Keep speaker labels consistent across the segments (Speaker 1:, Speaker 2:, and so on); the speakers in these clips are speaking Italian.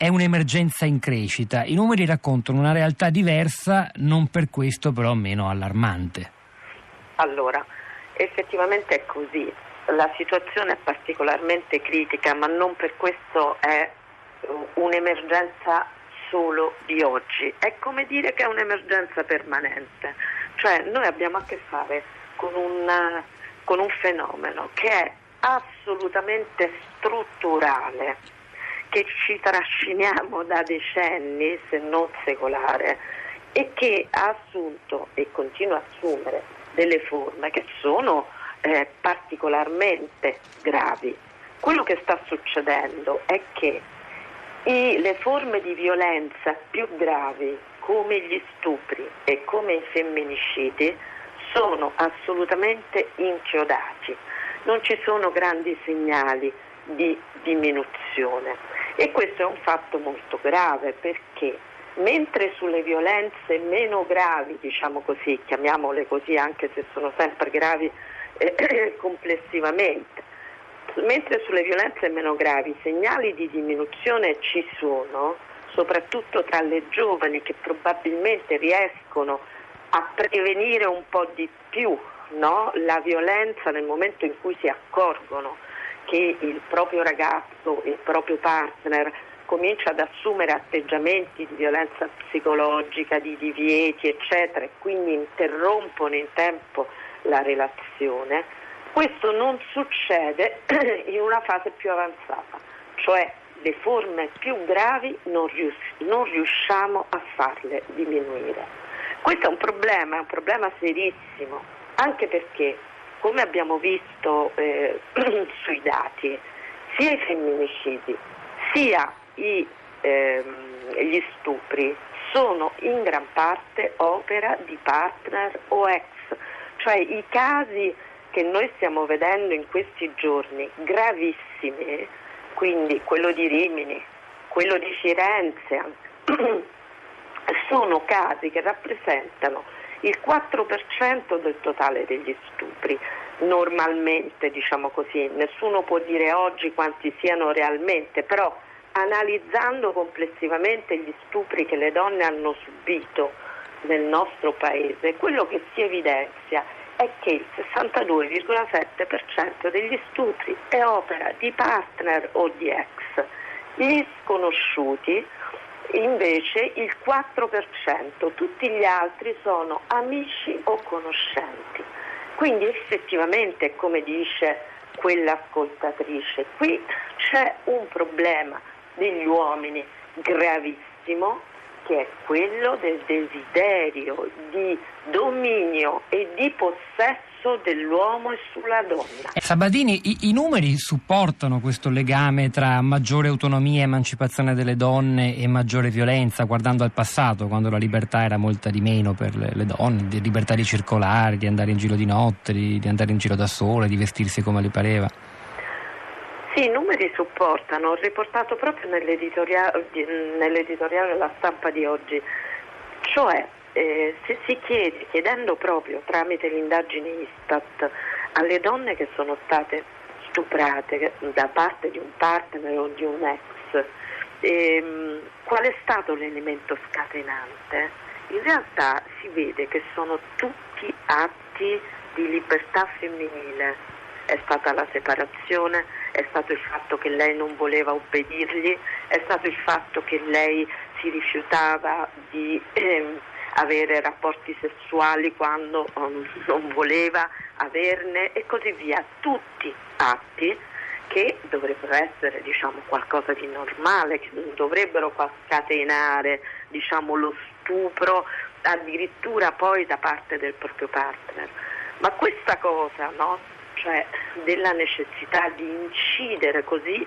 Speaker 1: è un'emergenza in crescita. I numeri raccontano una realtà diversa, non per questo però meno allarmante.
Speaker 2: Allora, effettivamente è così. La situazione è particolarmente critica, ma non per questo è un'emergenza solo di oggi. È come dire che è un'emergenza permanente. Cioè noi abbiamo a che fare con, una, con un fenomeno che è assolutamente strutturale, che ci trasciniamo da decenni, se non secolare, e che ha assunto e continua a assumere delle forme che sono eh, particolarmente gravi. Quello che sta succedendo è che i, le forme di violenza più gravi, come gli stupri e come i femminicidi, sono assolutamente inchiodati. Non ci sono grandi segnali di diminuzione e questo è un fatto molto grave perché mentre sulle violenze meno gravi, diciamo così, chiamiamole così anche se sono sempre gravi eh, complessivamente, mentre sulle violenze meno gravi segnali di diminuzione ci sono, soprattutto tra le giovani che probabilmente riescono a prevenire un po' di più no? la violenza nel momento in cui si accorgono che il proprio ragazzo, il proprio partner comincia ad assumere atteggiamenti di violenza psicologica, di divieti, eccetera, e quindi interrompono in tempo la relazione, questo non succede in una fase più avanzata, cioè le forme più gravi non, rius- non riusciamo a farle diminuire. Questo è un problema, è un problema serissimo, anche perché, come abbiamo visto eh, sui dati, sia i femminicidi sia i, ehm, gli stupri sono in gran parte opera di partner o ex, cioè i casi che noi stiamo vedendo in questi giorni, gravissimi, quindi quello di Rimini, quello di Firenze, sono casi che rappresentano il 4% del totale degli stupri. Normalmente, diciamo così, nessuno può dire oggi quanti siano realmente, però analizzando complessivamente gli stupri che le donne hanno subito nel nostro paese, quello che si evidenzia è che il 62,7% degli stupri è opera di partner o di ex. Gli sconosciuti invece il 4%, tutti gli altri sono amici o conoscenti. Quindi effettivamente, come dice quell'ascoltatrice, qui c'è un problema degli uomini gravissimo che è quello del desiderio di dominio e di possesso dell'uomo sulla donna.
Speaker 1: Eh, Sabatini, i, i, numeri supportano questo legame tra maggiore autonomia e emancipazione delle donne e maggiore violenza, guardando al passato, quando la libertà era molta di meno per le, le donne, di libertà di circolare, di andare in giro di notte, di, di andare in giro da sole, di vestirsi come le pareva.
Speaker 2: Sì, i numeri supportano, ho riportato proprio nell'editoriale, nell'editoriale La stampa di oggi, cioè eh, se si chiede, chiedendo proprio tramite l'indagine Istat alle donne che sono state stuprate da parte di un partner o di un ex, ehm, qual è stato l'elemento scatenante? In realtà si vede che sono tutti atti di libertà femminile, è stata la separazione, è stato il fatto che lei non voleva obbedirgli, è stato il fatto che lei si rifiutava di ehm, avere rapporti sessuali quando um, non voleva averne e così via. Tutti atti che dovrebbero essere diciamo, qualcosa di normale, che dovrebbero scatenare diciamo, lo stupro addirittura poi da parte del proprio partner. Ma questa cosa no, cioè della necessità di incidere così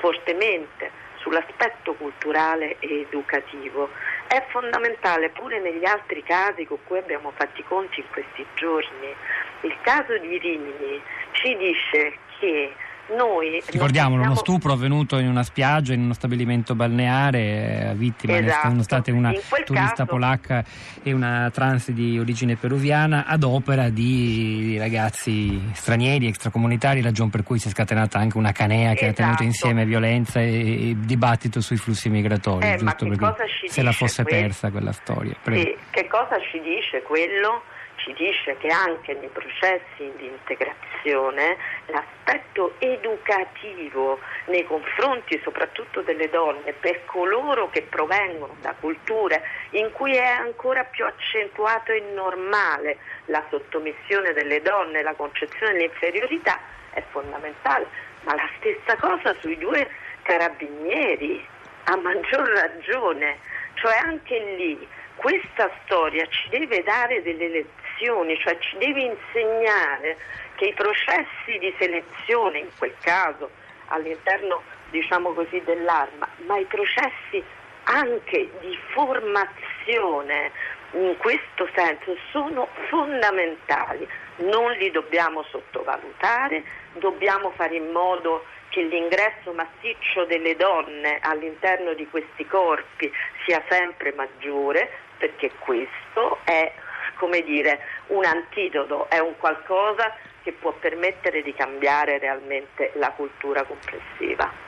Speaker 2: fortemente sull'aspetto culturale e educativo è fondamentale pure negli altri casi con cui abbiamo fatti conti in questi giorni. Il caso di Rimini ci dice che noi
Speaker 1: ricordiamolo uno stupro avvenuto in una spiaggia in uno stabilimento balneare vittima esatto. sono state una turista caso... polacca e una trans di origine peruviana ad opera di ragazzi stranieri extracomunitari ragion per cui si è scatenata anche una canea che esatto. ha tenuto insieme violenza e, e dibattito sui flussi migratori
Speaker 2: eh,
Speaker 1: giusto perché se la fosse
Speaker 2: quello?
Speaker 1: persa quella storia
Speaker 2: sì, che cosa ci dice quello? Ci dice che anche nei processi di integrazione l'aspetto educativo nei confronti soprattutto delle donne per coloro che provengono da culture in cui è ancora più accentuato e normale la sottomissione delle donne, la concezione dell'inferiorità è fondamentale, ma la stessa cosa sui due carabinieri, a maggior ragione, cioè anche lì questa storia ci deve dare delle lezioni, cioè ci deve insegnare che i processi di selezione, in quel caso all'interno diciamo così, dell'arma, ma i processi anche di formazione in questo senso sono fondamentali, non li dobbiamo sottovalutare, dobbiamo fare in modo che l'ingresso massiccio delle donne all'interno di questi corpi sia sempre maggiore, perché questo è come dire, un antidoto, è un qualcosa che può permettere di cambiare realmente la cultura complessiva.